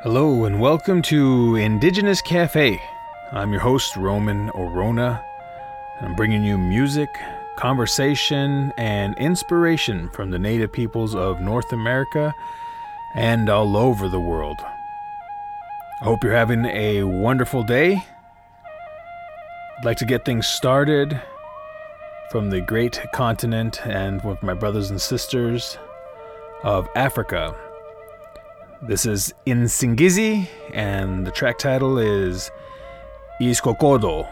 Hello and welcome to Indigenous Cafe. I'm your host, Roman Orona, I'm bringing you music, conversation, and inspiration from the native peoples of North America and all over the world. I hope you're having a wonderful day. I'd like to get things started from the great continent and with my brothers and sisters of Africa. This is Insingizi, and the track title is Isqoqodo.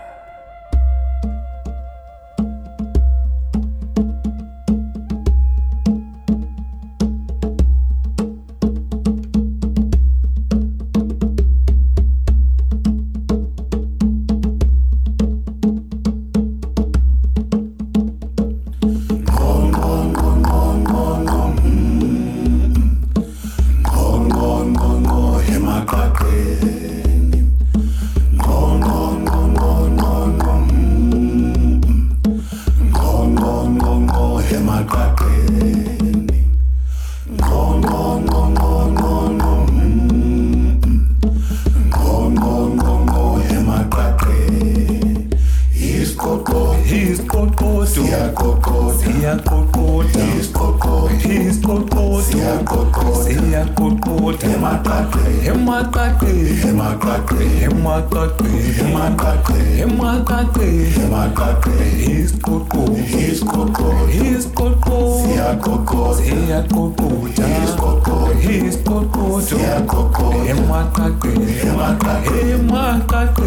kokoto emakaqe emakaqe emakaqe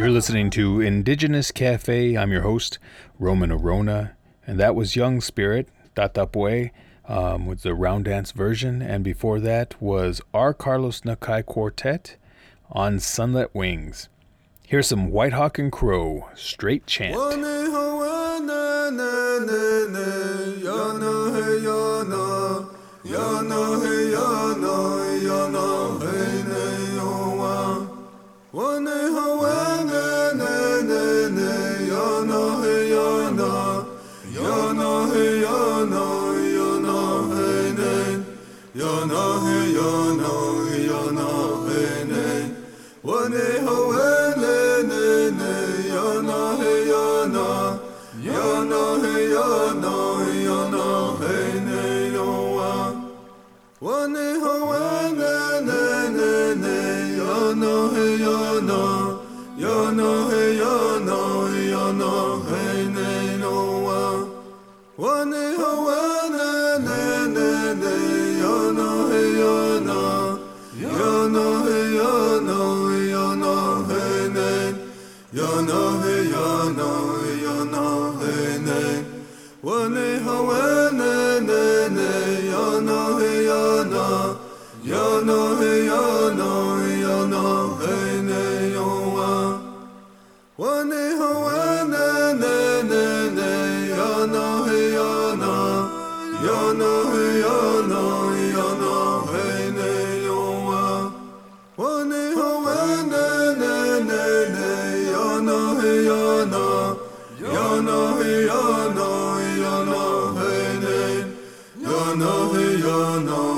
You're listening to Indigenous Cafe. I'm your host, Roman Orona, and that was Young Spirit, Tatapwe, um, with the round dance version. And before that was R. Carlos Nakai Quartet on Sunlit Wings. Here's some Whitehawk and Crowe, straight chant. no, no, no.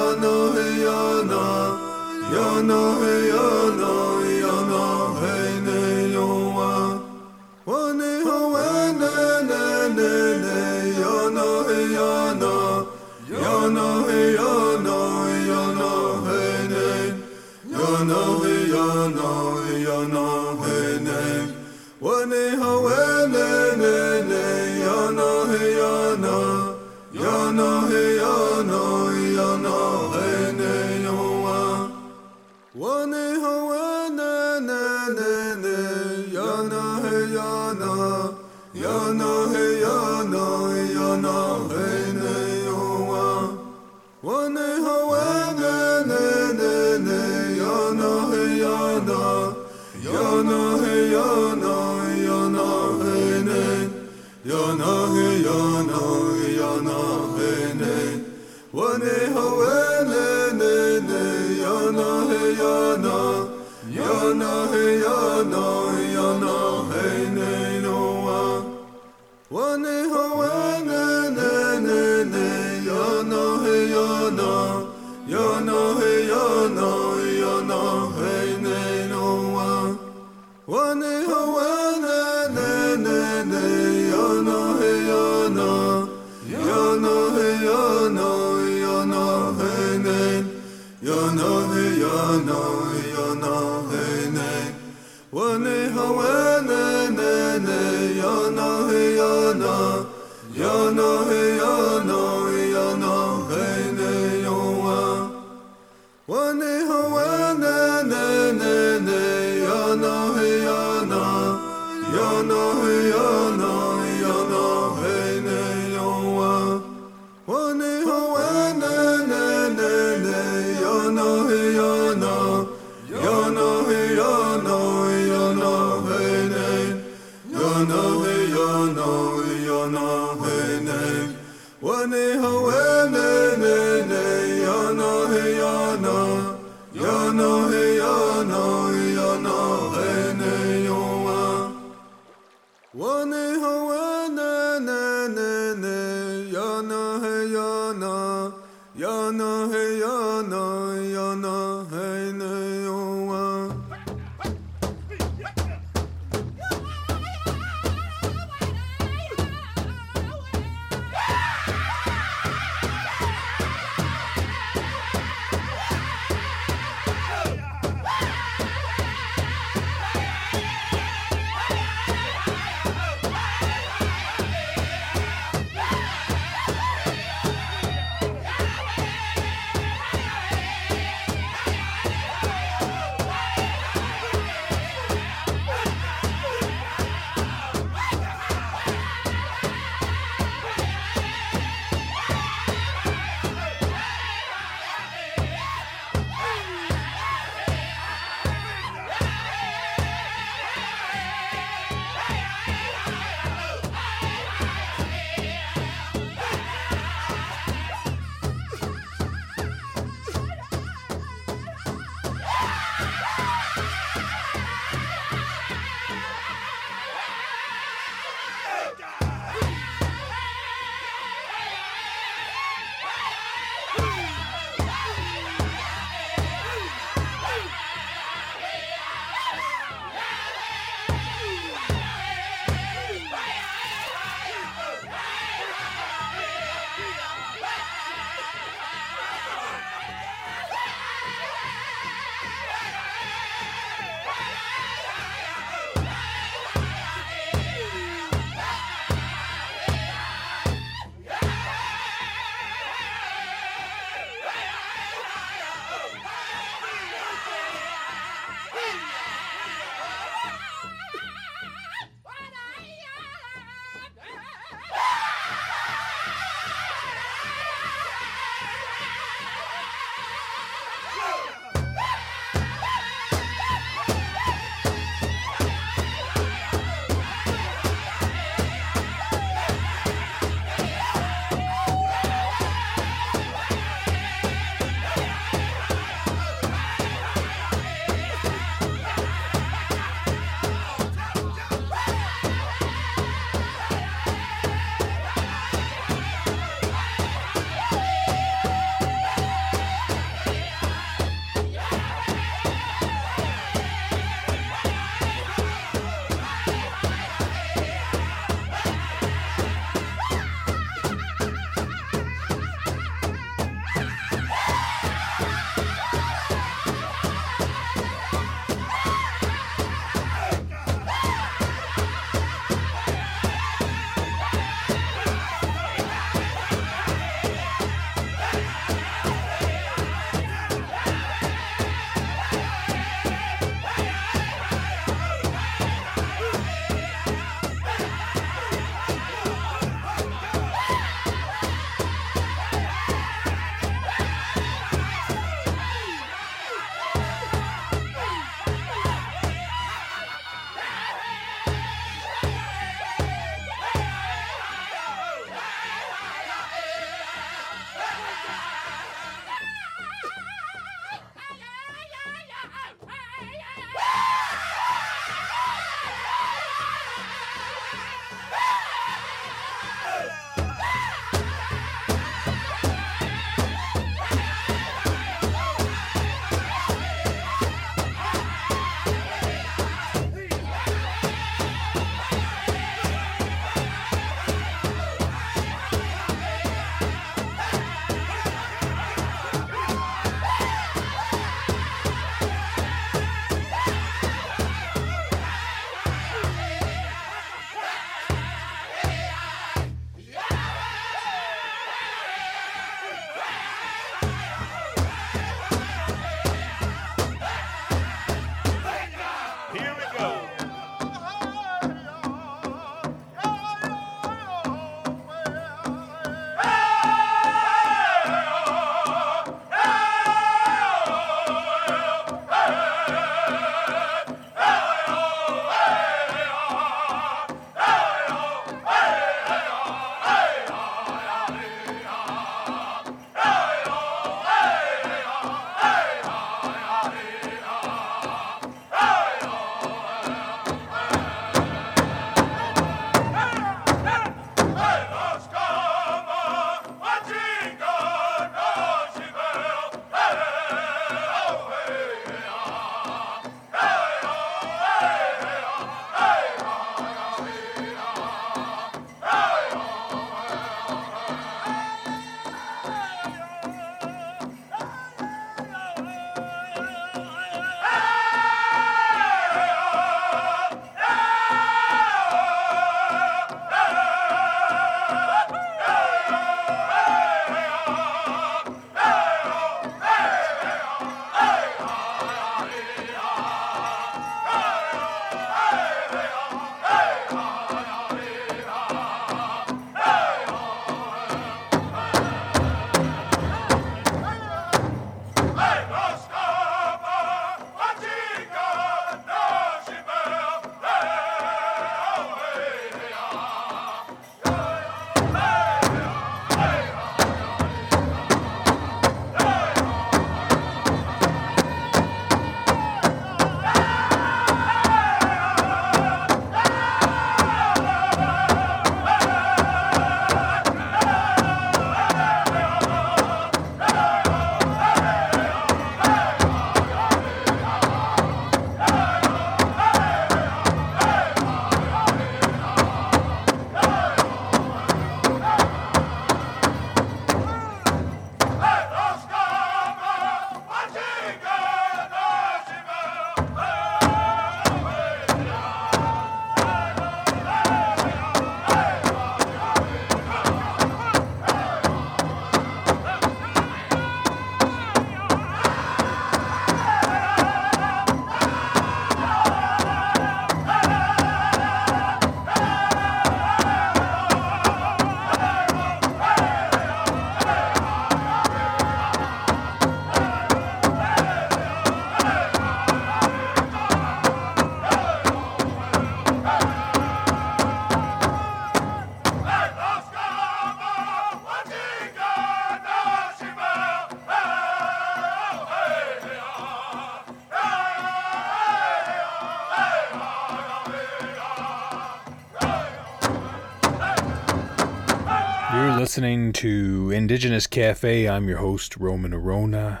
Indigenous Cafe. I'm your host, Roman Orona.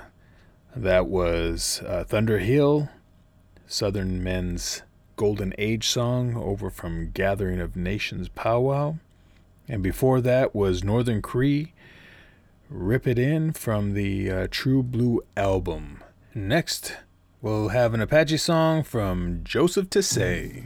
That was uh, Thunder Hill, Southern Men's Golden Age song over from Gathering of Nations Powwow. And before that was Northern Cree, Rip It In from the uh, True Blue album. Next, we'll have an Apache song from Joseph Tessay.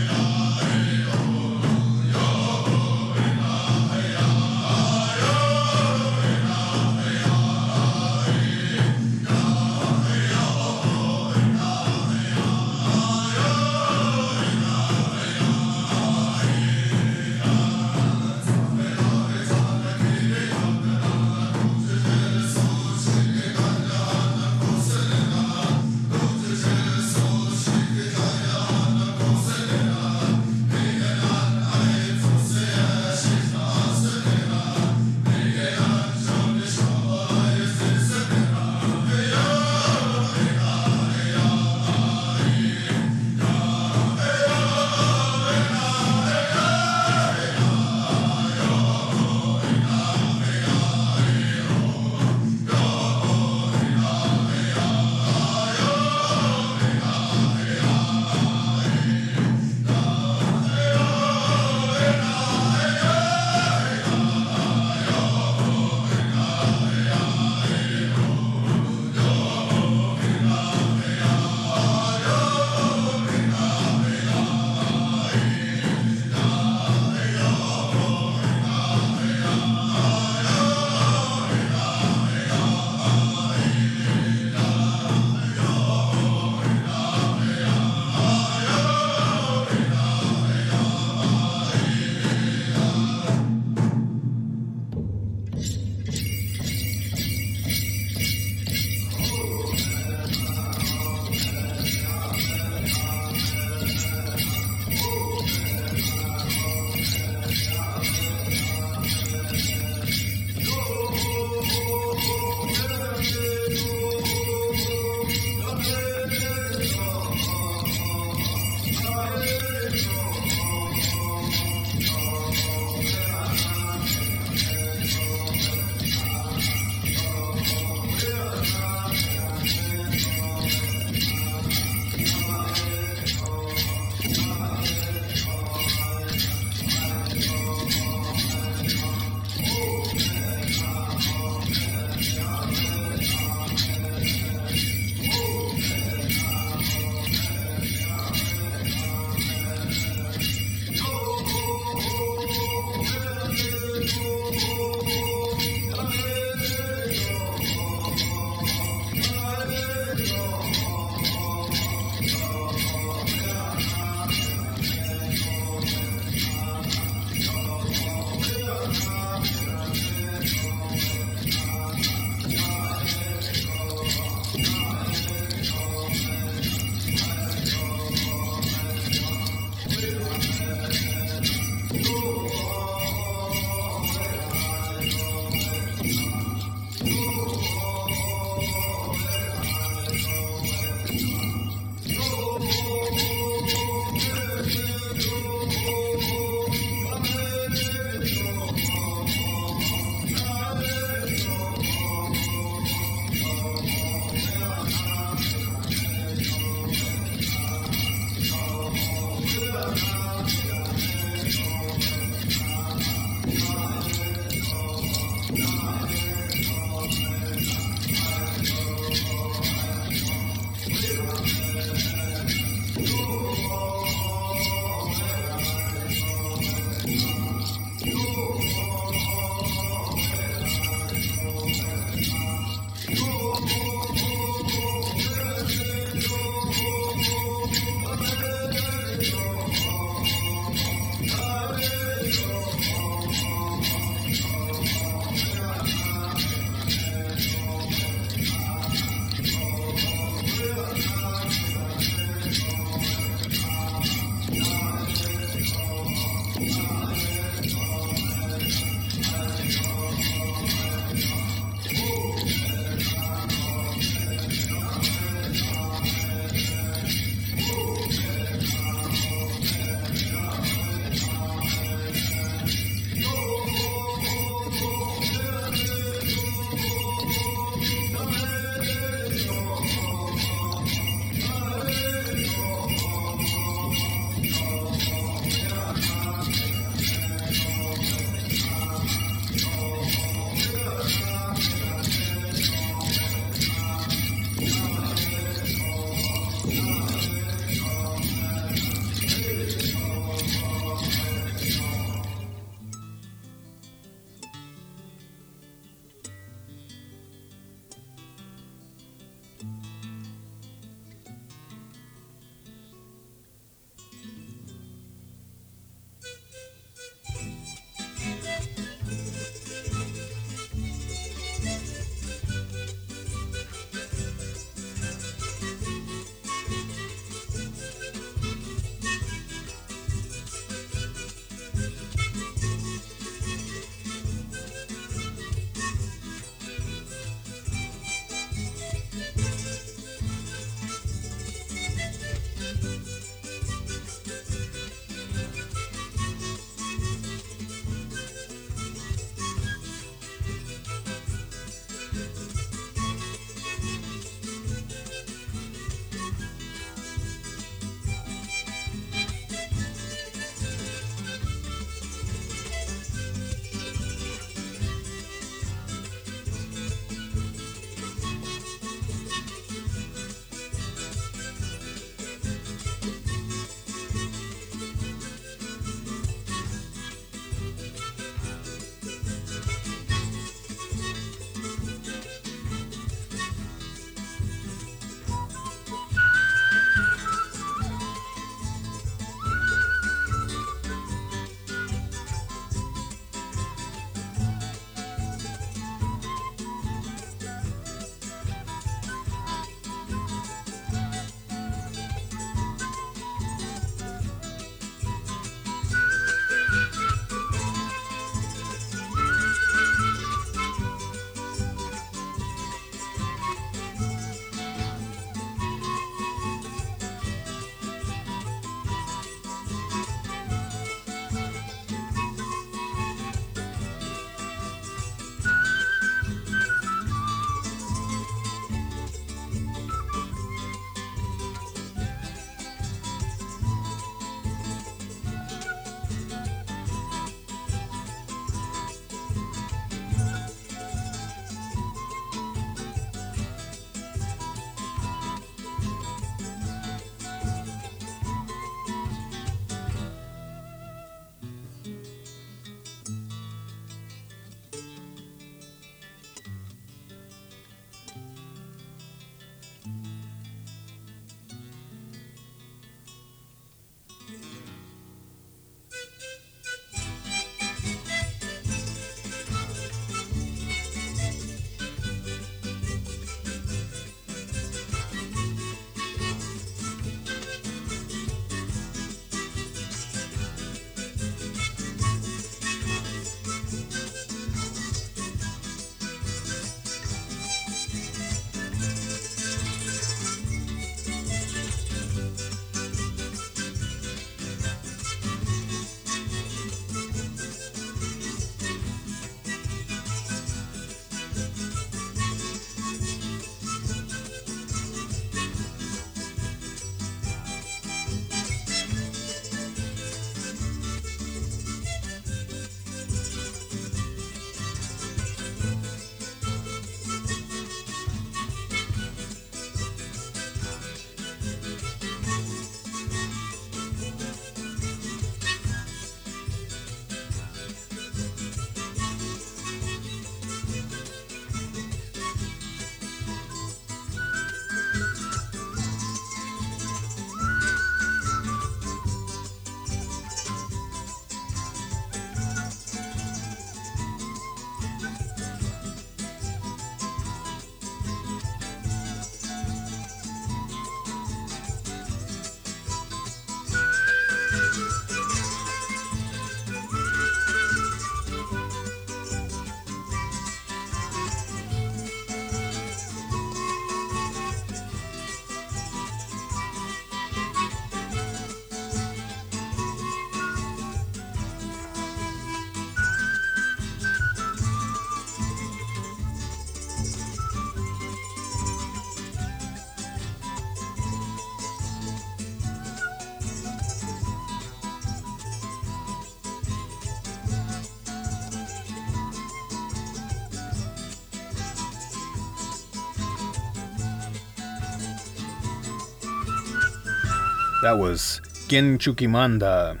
That was Quinchuquimanda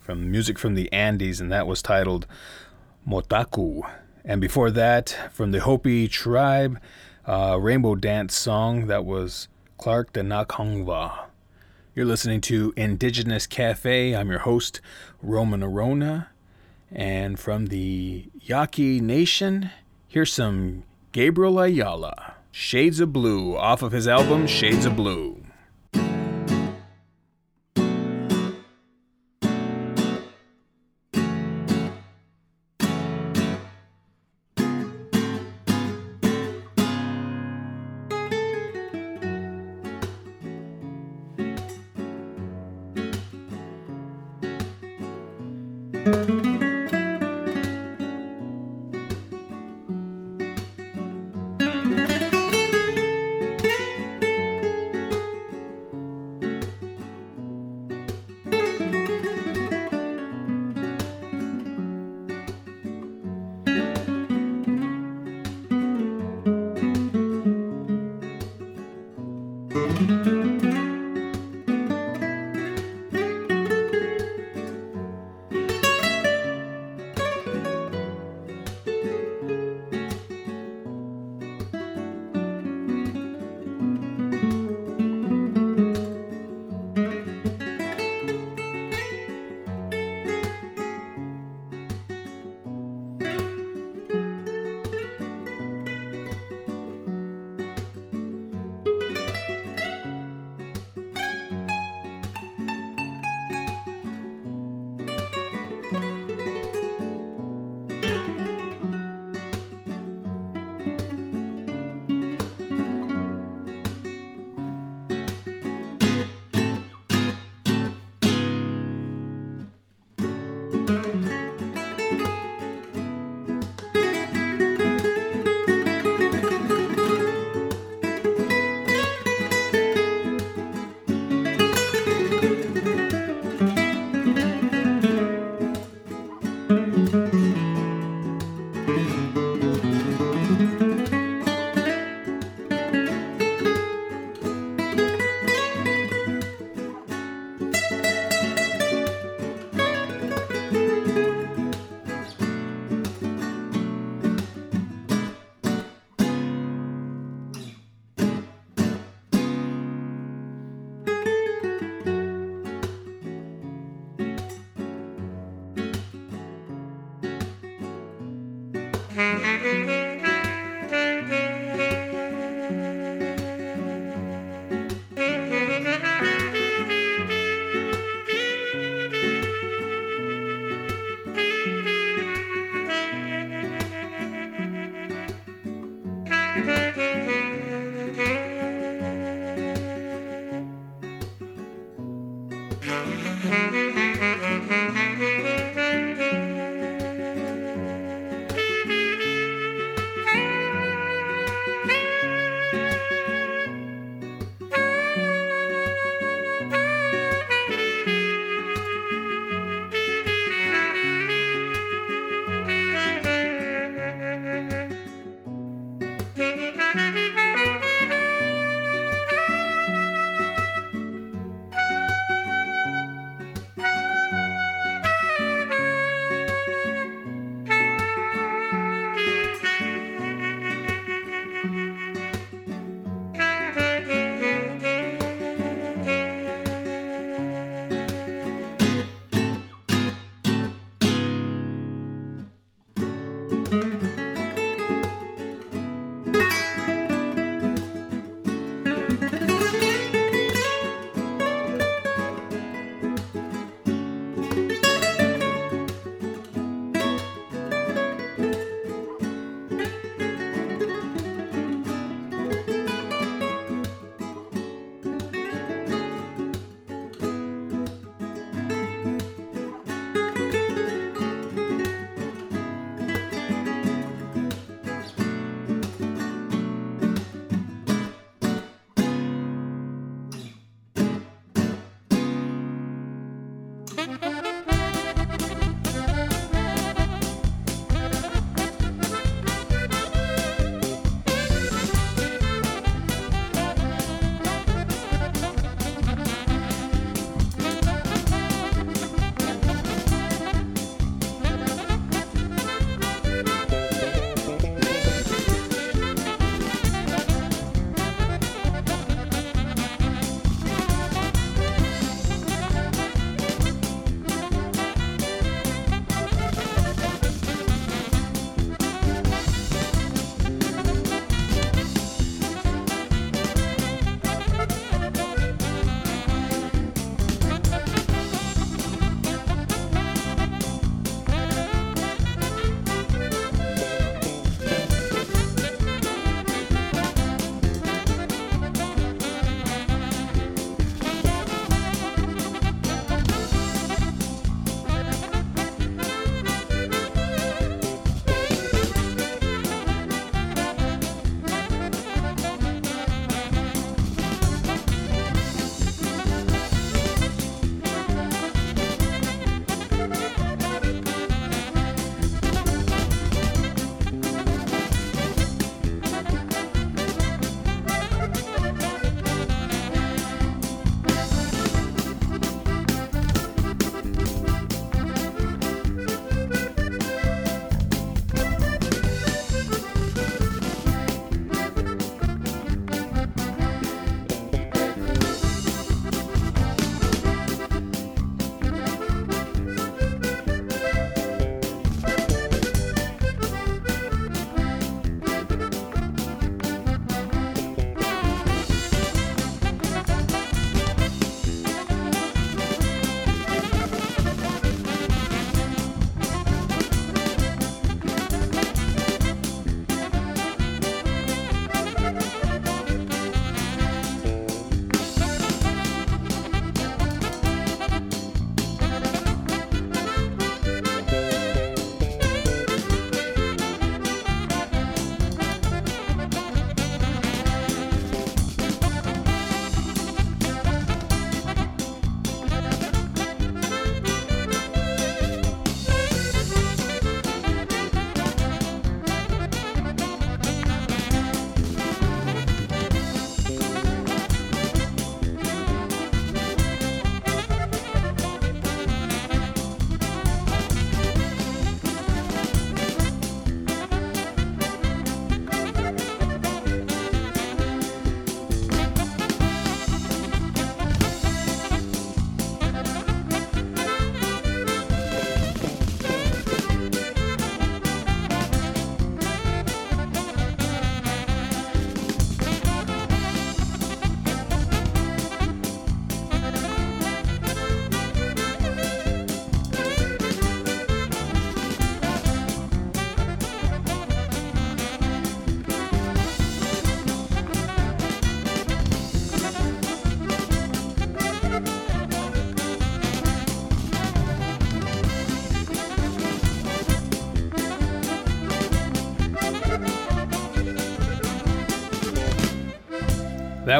from music from the Andes, and that was titled Motaku. And before that, from the Hopi tribe, uh, Rainbow Dance song, that was Clark Tenakhongva. You're listening to Indigenous Cafe. I'm your host, Roman Orona. And from the Yaqui Nation, here's some Gabriel Ayala, Shades of Blue, off of his album Shades of Blue.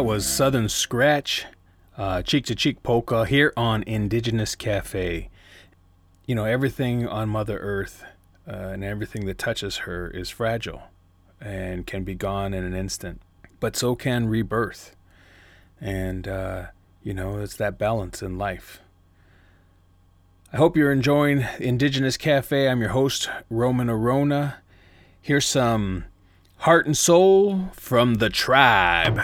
That was Southern Scratch, uh, Cheek to Cheek Polka here on Indigenous Cafe. You know, everything on Mother Earth uh, and everything that touches her is fragile and can be gone in an instant, but so can rebirth. And, uh, you know, it's that balance in life. I hope you're enjoying Indigenous Cafe. I'm your host, Roman Orona. Here's some heart and soul from the tribe.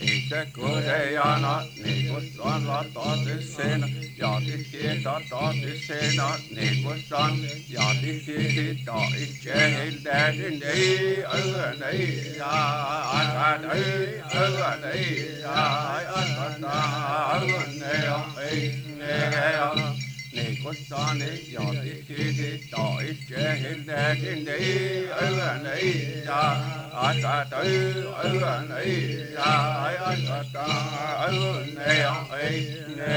Itse kurejana, niin kuin on latatisena, ja tiki tatatisena, niin kuin on, ja tiki hita itse hildeni, niin yleni, ja asani, yleni, ja asana, yleni, ja yleni, ja ni có sa ni yo ti ti ti to i che hin de tin de ai la ni ya ta tu ai la ni ya ai a ta ta ai lu ne ya ai ne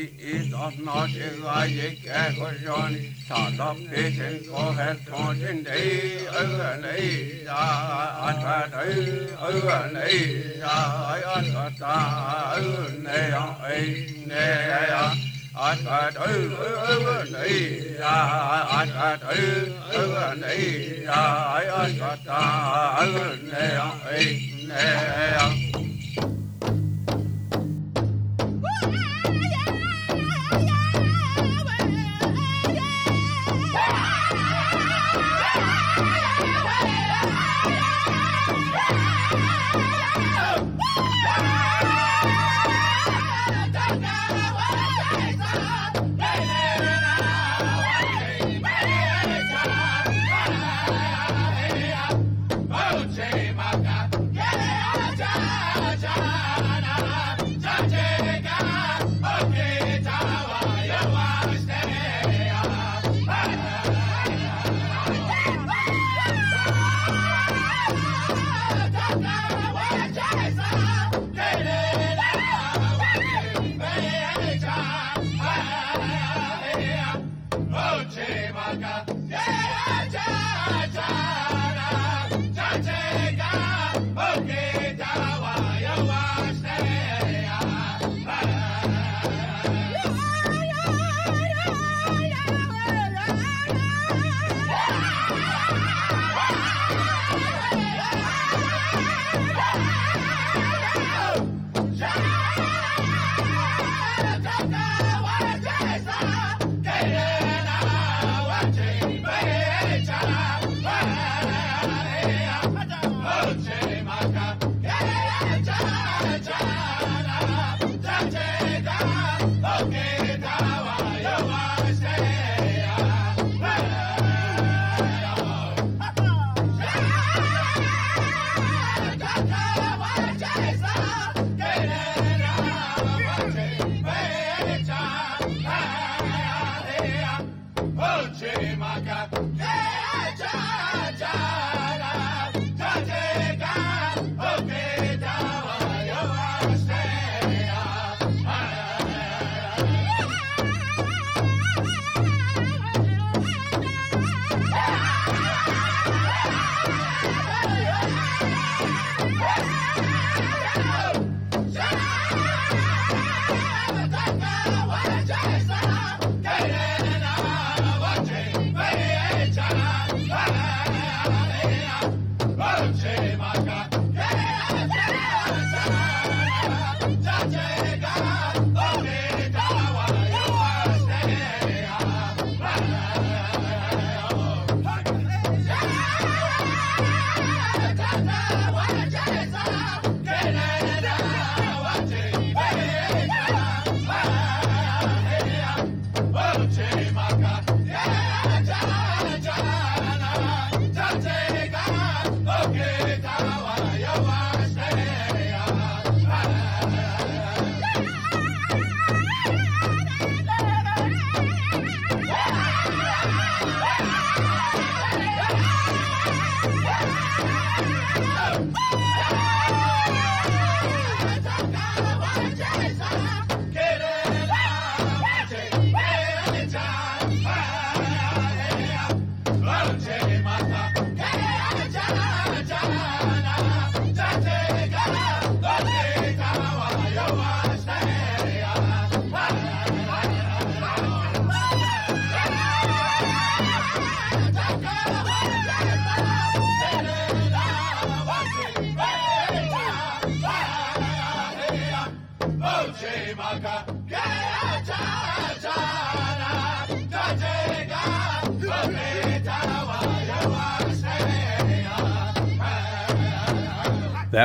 it doth not evajik ekoshoni sadap deshen kohet konshin dei övanei ya atvatai övanei ya atvata övanei övanei atvatai övanei ya atvatai övanei ya atvata övanei övanei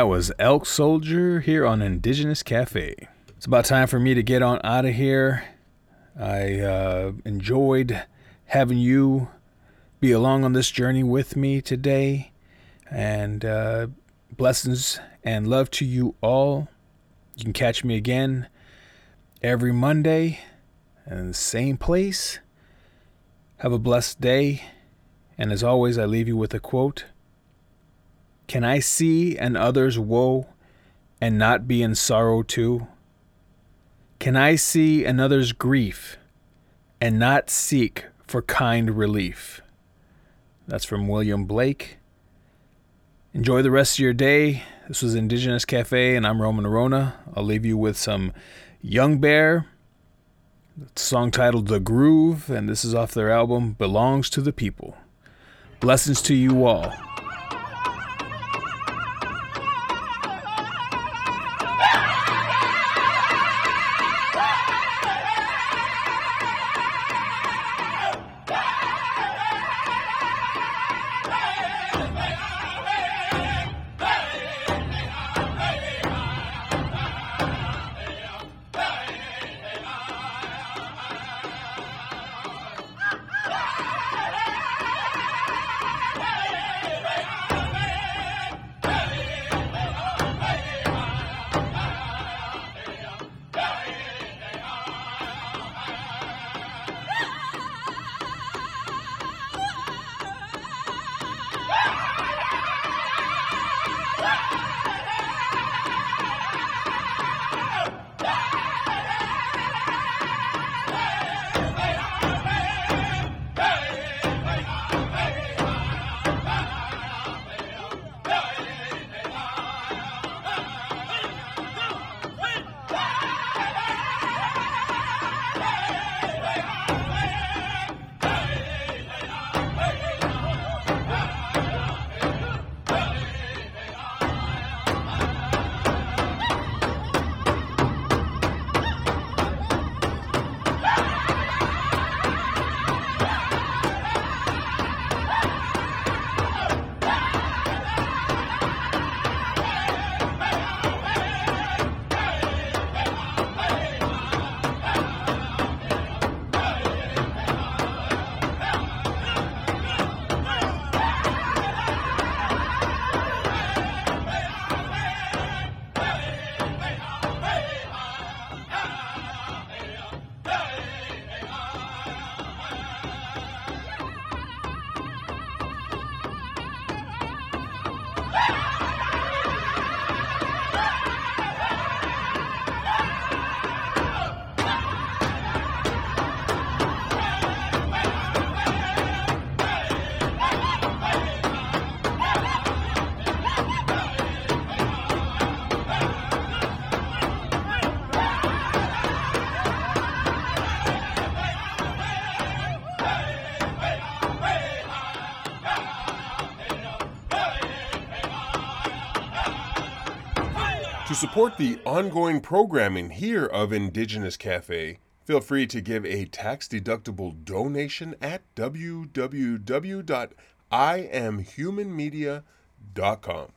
That was Elk Soldier here on Indigenous Cafe. It's about time for me to get on out of here. I uh, enjoyed having you be along on this journey with me today. And uh, blessings and love to you all. You can catch me again every Monday in the same place. Have a blessed day. And as always, I leave you with a quote can I see an other's woe and not be in sorrow too? Can I see another's grief and not seek for kind relief? That's from William Blake. Enjoy the rest of your day. This was Indigenous Cafe, and I'm Roman Orona. I'll leave you with some Young Bear, song titled The Groove, and this is off their album Belongs to the People. Blessings to you all. Support the ongoing programming here of Indigenous Cafe, feel free to give a tax deductible donation at www.imhumanmedia.com.